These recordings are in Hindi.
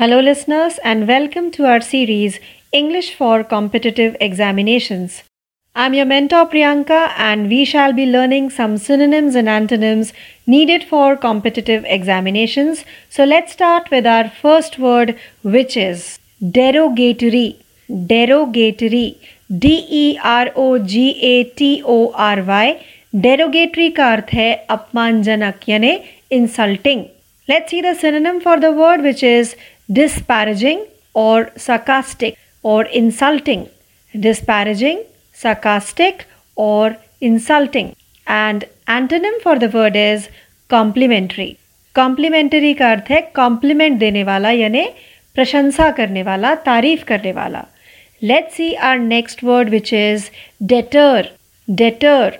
Hello, listeners, and welcome to our series English for Competitive Examinations. I'm your mentor Priyanka, and we shall be learning some synonyms and antonyms needed for competitive examinations. So, let's start with our first word, which is derogatory. Derogatory. D E R O G A T O R Y. Derogatory का अर्थ है अपमानजनक यानी insulting. Let's see the synonym for the word which is disparaging और सकास्टिक और इंसल्टिंग डिस्पैरेजिंग सकास्टिक और insulting and antonym for the word is complimentary complimentary का अर्थ है कॉम्प्लीमेंट देने वाला, यानी प्रशंसा करने वाला, तारीफ़ करने वाला. Let see our next word which is deter deter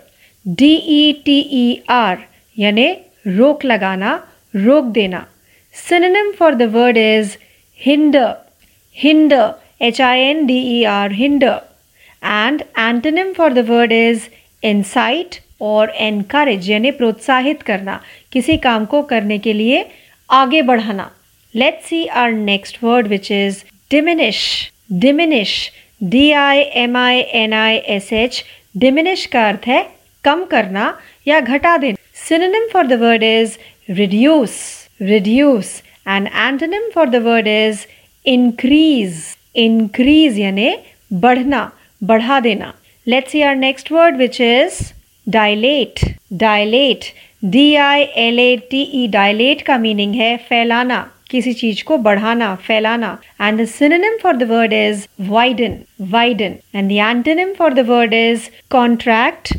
D E T E R यानी रोक लगाना, रोक देना. Synonym for the word is hinder. Hinder. H I N D E R. Hinder. And antonym for the word is incite और एनकरेज यानी प्रोत्साहित करना, किसी काम को करने के लिए आगे बढ़ाना let's see our next word which is diminish diminish D I M I N I S H diminish का अर्थ है कम करना या घटा देना synonym for the word is reduce reduce and antonym for the word is increase increase यानी बढ़ना बढ़ा देना let's see our next word which is dilate dilate d i l a t e dilate का मीनिंग है फैलाना किसी चीज़ को बढ़ाना फैलाना and the synonym for the word is widen widen and the antonym for the word is contract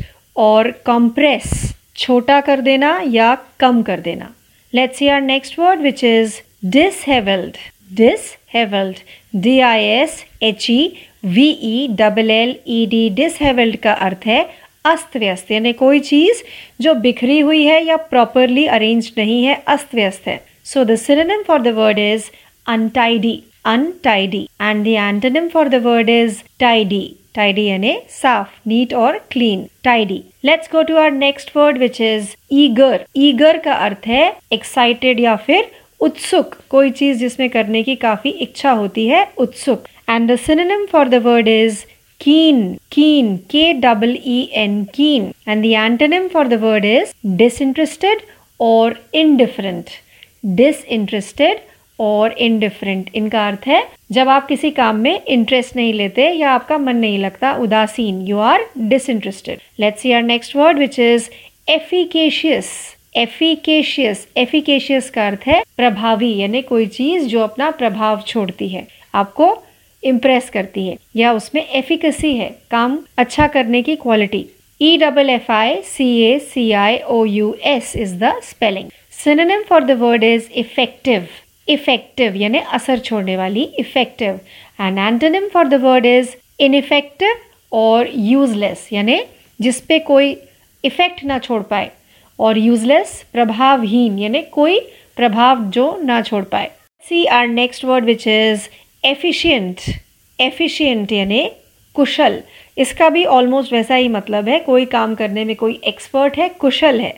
or compress छोटा कर देना या कम कर देना Let's see our next word, which is disheveled. Disheveled. D I S H E V E L L E D disheveled का अर्थ है अस्त व्यस्त यानी कोई चीज़ जो बिखरी हुई है या प्रॉपरली अरेंज नहीं है अस्त व्यस्त है so the synonym for the word is untidy untidy and the antonym for the word is tidy tidy यानी साफ़ नीट और clean tidy let's go to our next word which is eager eager का अर्थ है एक्साइटेड या फिर उत्सुक कोई चीज़ जिसमें करने की काफ़ी इच्छा होती है उत्सुक and the synonym for the word is keen keen k double e n keen and the antonym for the word is disinterested or indifferent disinterested और इनडिफरेंट इनका अर्थ है जब आप किसी काम में इंटरेस्ट नहीं लेते या आपका मन नहीं लगता, उदासीन you are disinterested let's see our next word which is efficacious efficacious efficacious का अर्थ है प्रभावी, यानी कोई चीज़ जो अपना प्रभाव छोड़ती है, आपको इम्प्रेस करती है, या उसमें एफिकसी है, काम अच्छा करने की quality E double F I C A C I O U S is the spelling synonym for the word is effective effective यानी असर छोड़ने वाली effective and antonym for the word is ineffective और यूजलेस यानी जिस पे कोई इफ़ेक्ट ना छोड़ पाए, और यूजलेस प्रभावहीन, यानी कोई प्रभाव जो ना छोड़ पाए. See our next word which is efficient efficient यानी कुशल. इसका भी ऑलमोस्ट वैसा ही मतलब है, कोई काम करने में कोई एक्सपर्ट है, कुशल है.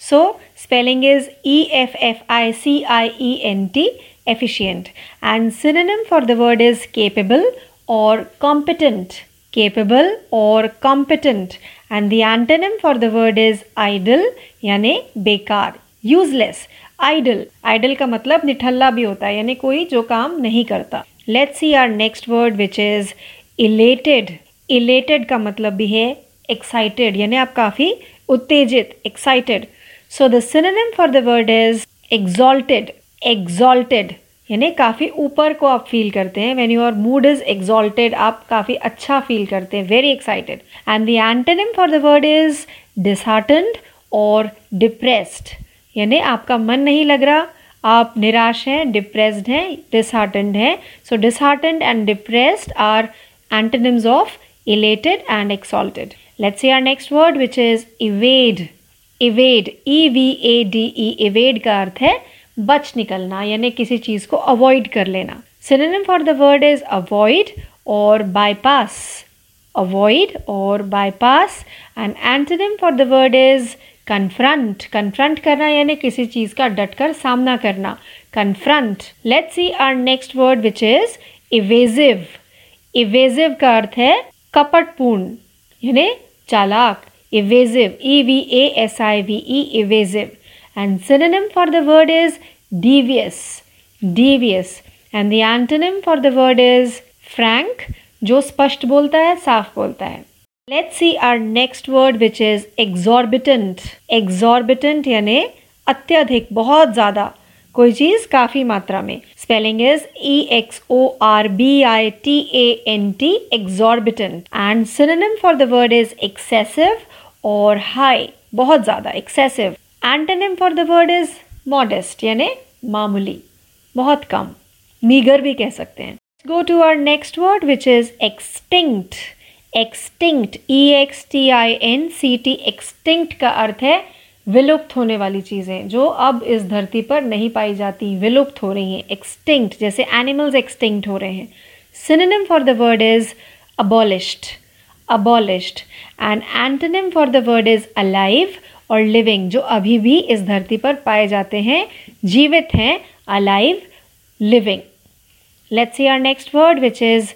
So spelling is E F F I C I E N T efficient and synonym for the word is capable और कॉम्पिटेंट केपेबल और competent and the antonym for the word is idle यानी बेकार यूजलेस आइडल आइडल का मतलब निठल्ला भी होता है, यानी कोई जो काम नहीं करता. Let see our next word which is elated elated का मतलब भी है एक्साइटेड यानी आप काफ़ी उत्तेजित excited So, the synonym for the word is exalted. Exalted. यानी काफ़ी ऊपर को आप फील करते हैं. When your mood is exalted आप काफ़ी अच्छा फील करते हैं. Very excited and the antonym for the word is disheartened और डिप्रेस्ड यानी आपका मन नहीं लग रहा. आप निराश हैं डिप्रेस्ड हैं डिसहार्टेंड हैं. So disheartened and depressed are antonyms of elated and exalted let's see our next word which is evade evade E V A D E evade का अर्थ है बच निकलना, यानी किसी चीज़ को अवॉइड कर लेना। Synonym for the word is avoid और बाईपास अवॉइड और bypass and antonym for the word is confront confront करना, यानी किसी चीज़ का डटकर सामना करना। Confront let see our next word which is evasive evasive का अर्थ है कपटपूर्ण, यानी चालाक। Evasive e v a s i v e evasive. And synonym for the word is devious devious. And the antonym for the word is frank, जो स्पष्ट बोलता है, साफ़ बोलता है. Let's see our next word which is exorbitant exorbitant यानी अत्यधिक, बहुत ज़्यादा, कोई चीज़ काफ़ी मात्रा में. Spelling is E X O R B I T A N T exorbitant and synonym for the word is excessive और हाई बहुत ज़्यादा excessive antonym for the word is modest यानी मामूली, बहुत कम मीगर भी कह सकते हैं. Go to our next word which is extinct extinct E X T I N C T extinct का अर्थ है विलुप्त होने वाली चीज़ें, जो अब इस धरती पर नहीं पाई जाती, विलुप्त हो रही हैं. एक्सटिंक्ट जैसे एनिमल्स एक्सटिंक्ट हो रहे हैं. Synonym for the word is abolished abolished and antonym for the word is alive और लिविंग जो अभी भी इस धरती पर पाए जाते हैं, जीवित हैं alive living let's see our next word which is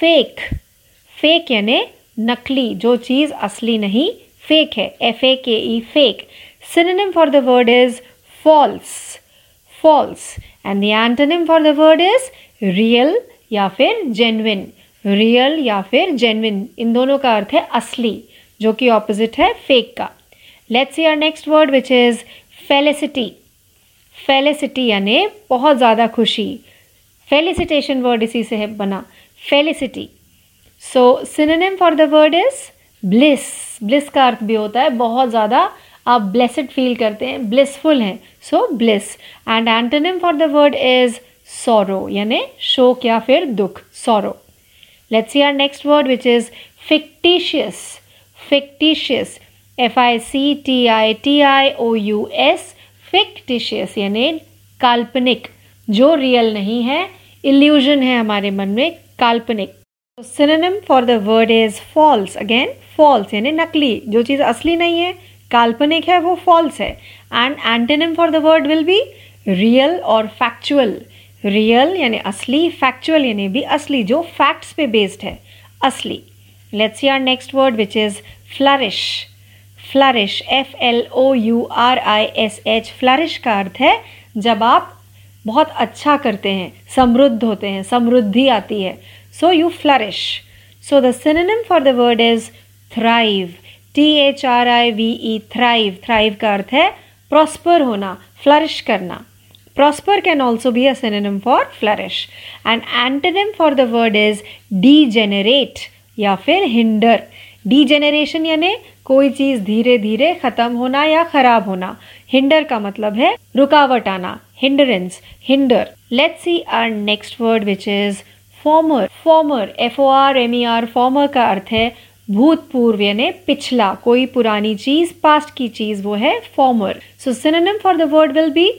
fake fake यानी नकली, जो चीज़ असली नहीं फेक है F A K E fake synonym for the word is false false and the antonym for the word is real या फिर जेन्युइन रियल या फिर जेनविन इन दोनों का अर्थ है असली, जो कि ऑपोजिट है फेक का। Let's see our next word which is felicity felicity यानी बहुत ज़्यादा खुशी। फेलिसिटेशन वर्ड इसी से है बना। Felicity so synonym for the word is bliss bliss का अर्थ भी होता है बहुत ज़्यादा आप ब्लेसड फील करते हैं ब्लिसफुल हैं। So bliss and antonym for the word is sorrow यानी शोक या फिर दुख sorrow let's see our next word which is fictitious fictitious F I C T I T I O U S fictitious यानी काल्पनिक, जो रियल नहीं है इल्यूजन है हमारे मन में, काल्पनिक. Synonym for the word is false again false यानी नकली, जो चीज़ असली नहीं है, काल्पनिक है, वो फॉल्स है. And antonym for the word will be real और फैक्चुअल रियल यानी असली फैक्चुअल यानी भी असली, जो फैक्ट्स पे बेस्ड है, असली। Let's see our next word which is flourish flourish F L O U R I S H flourish का अर्थ है जब आप बहुत अच्छा करते हैं, समृद्ध होते हैं, समृद्धि आती है। So you flourish so the synonym for the word is thrive T H R I V E thrive thrive का अर्थ है प्रॉस्पर होना फ्लरिश करना। Prosper can also be a synonym for flourish and antonym for the word is degenerate या फिर हिंडर डीजेनरेशन यानी कोई चीज़ धीरे धीरे खत्म होना या खराब होना। हिंडर का मतलब है रुकावट आना। Hindrance hinder let's see our next word which is former former F O R M E R former का अर्थ है भूतपूर्व यानी पिछला। कोई पुरानी चीज़ पास्ट की चीज़ वो है former so synonym for the word will be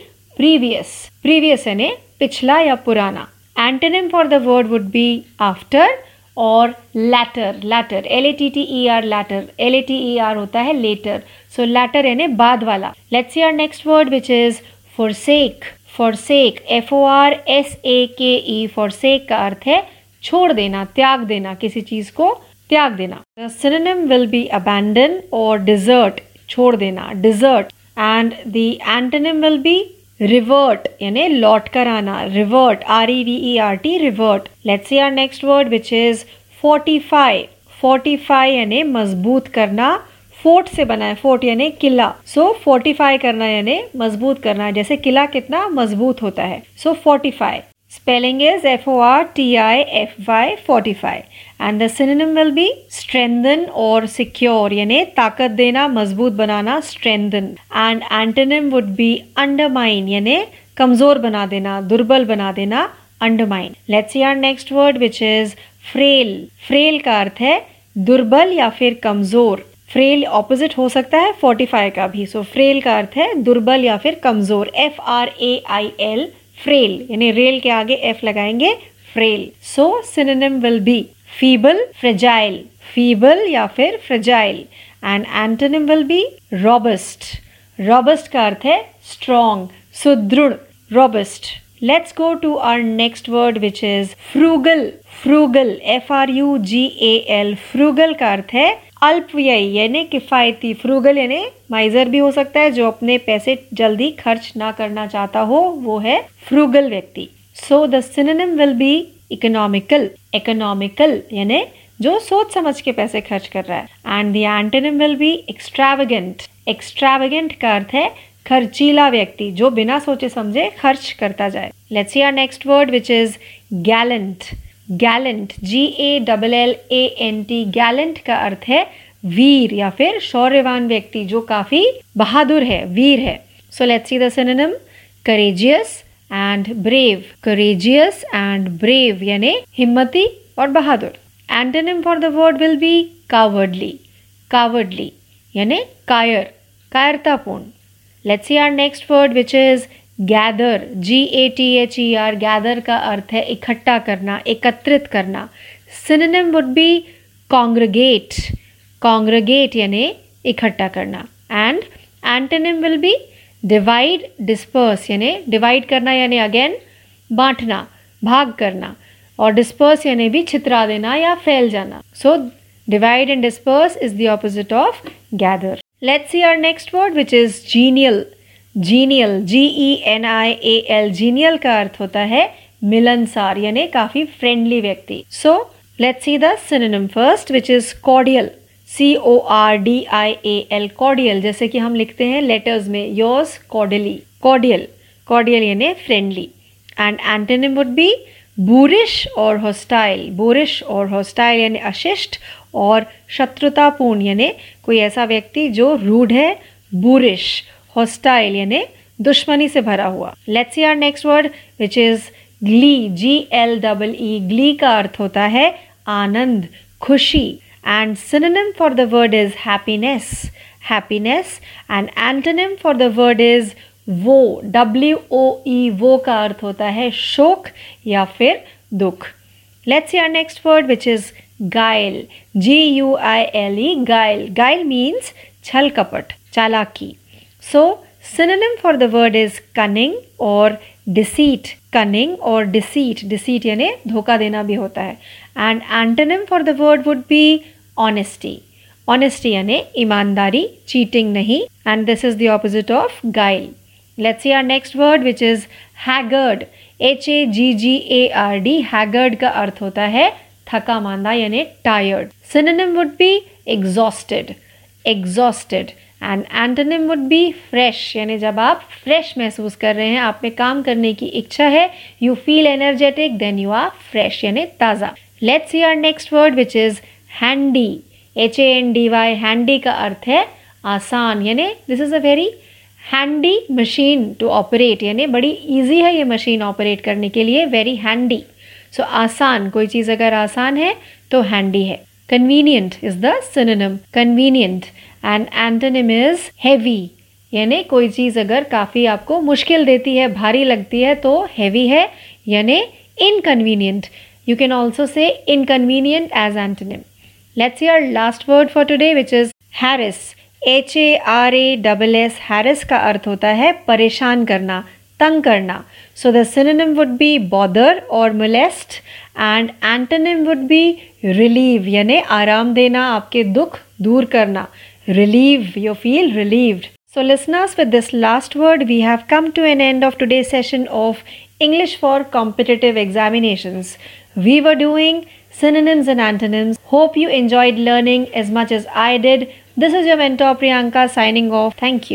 previous previous यानी पिछला या पुराना। Antonym for the word would be after और latter latter L A T T E R latter L A T E R होता है लेटर सो लैटर यानी बाद वाला। Let's see our next word which is forsake forsake F O R S A K E forsake का अर्थ है छोड़ देना, त्याग देना, किसी चीज़ को त्याग देना। सिनोनिम विल बी अबैंडन और डिजर्ट छोड़ देना desert and the antonym will be revert यानी लौट कर आना revert R E V E R T revert let's see our next word which is fortify fortify यानी मज़बूत करना फोर्ट से बना है फोर्ट यानी किला. सो so, फोर्टिफाई करना यानी मज़बूत करना जैसे किला कितना मज़बूत होता है. So so, fortify Spelling is F O R T I F Y 45 and the synonym will be strengthen or secure यानी ताकत देना मज़बूत बनाना strengthen and antonym would be undermine यानी कमज़ोर बना देना दुर्बल बना देना undermine let's see our next word which is frail frail का अर्थ है दुर्बल या फिर कमज़ोर फ्रेल ऑपोजिट हो सकता है फोर्टिफाई का भी सो so, फ्रेल का अर्थ है दुर्बल या फिर कमज़ोर F R A I L frail यानी रेल के आगे एफ़ लगाएँगे frail so synonym will be feeble fragile feeble या फिर fragile and antonym will be robust robust का अर्थ है स्ट्रॉन्ग सुदृढ़ robust let's go to our next word which is frugal frugal F R U G A L frugal का अर्थ है अल्पव्ययी, यानी किफायती फ्रूगल यानी माइजर भी हो सकता है, जो अपने पैसे जल्दी खर्च ना करना चाहता हो, वो है फ्रूगल व्यक्ति। So the synonym will be economical economical यानी जो सोच समझ के पैसे खर्च कर रहा है। And the antonym will be extravagant extravagant का अर्थ है खर्चीला व्यक्ति, जो बिना सोचे समझे खर्च करता जाए। Let's see our next word which is gallant gallant G A double L A N T gallant का अर्थ है वीर या फिर शौर्यवान व्यक्ति, जो काफ़ी बहादुर है, वीर है। So let's see the synonym courageous and brave courageous and brave यानी हिम्मती और बहादुर। Antonym for the word will be cowardly cowardly यानी कायर, कायरतापूर्ण। Let's see our next word which is gather G A T H E R gather का अर्थ है इकट्ठा करना, एकत्रित करना। Synonym would be congregate congregate यानी इकट्ठा करना। And antonym will be divide disperse यानी डिवाइड करना यानी अगेन बांटना, भाग करना। और डिस्पर्स यानी भी छितरा देना या फैल जाना। So divide and disperse is the opposite of gather let's see our next word which is genial genial G E N I A L genial का अर्थ होता है मिलनसार, यानी काफ़ी फ्रेंडली व्यक्ति। So let's see the synonym first which is cordial C O R D I A L cordial जैसे कि हम लिखते हैं लेटर्स में योर्स कॉर्डियली कॉर्डियल कॉर्डियल यानी friendly and antonym would be boorish और हॉस्टाइल बोरिश और हॉस्टाइल यानी अशिष्ट और शत्रुतापूर्ण, यानी कोई ऐसा व्यक्ति जो रूढ़ है बुरिश हॉस्टाइल यानी दुश्मनी से भरा हुआ। Let's see our next word which is glee G L double E glee का अर्थ होता है आनंद, खुशी। And synonym for the word is happiness happiness and antonym for the word is woe W O E woe का अर्थ होता है शोक या फिर दुख। Let's see our next word which is guile G U I L E गाइल गाइल मीन्स छल कपट चालाकी। So synonym for the word is cunning और डिसीट कनिंग और डिसीट डिसीट यानी धोखा देना भी होता है. And antonym for the word would be honesty honesty यानी ईमानदारी चीटिंग नहीं. And this is the opposite of guile Let's see our next word, which is haggard. H A G G A R D. Haggard का अर्थ होता है थका मांदा यानी tired. Synonym would be exhausted. Exhausted. And antonym would be fresh यानी जब आप फ्रेश महसूस कर रहे हैं आप में काम करने की इच्छा है you feel energetic then you are fresh यानी ताज़ा। Let's see our next word which is handy H A N D Y handy का अर्थ है आसान। यानी this is a very handy machine to operate यानी बड़ी ईजी है ये मशीन ऑपरेट करने के लिए वेरी हैंडी सो आसान, कोई चीज़ अगर आसान है तो हैंडी है। Convenient is the synonym convenient and antonym is heavy यानी कोई चीज़ अगर काफ़ी आपको मुश्किल देती है, भारी लगती है तो हैवी है, यानी inconvenient you can also say inconvenient as antonym let's our last word for today which is harass H A R A double S harass का अर्थ होता है परेशान करना. तंग करना so the synonym would be bother और molest and antonym would be relieve यानी आराम देना आपके दुख दूर करना relieve you feel relieved So, listeners, with this last word, we have come to an end of today's session of English for competitive examinations. We were doing synonyms and antonyms. Hope you enjoyed learning as much as I did. This is your mentor Priyanka signing off. Thank you.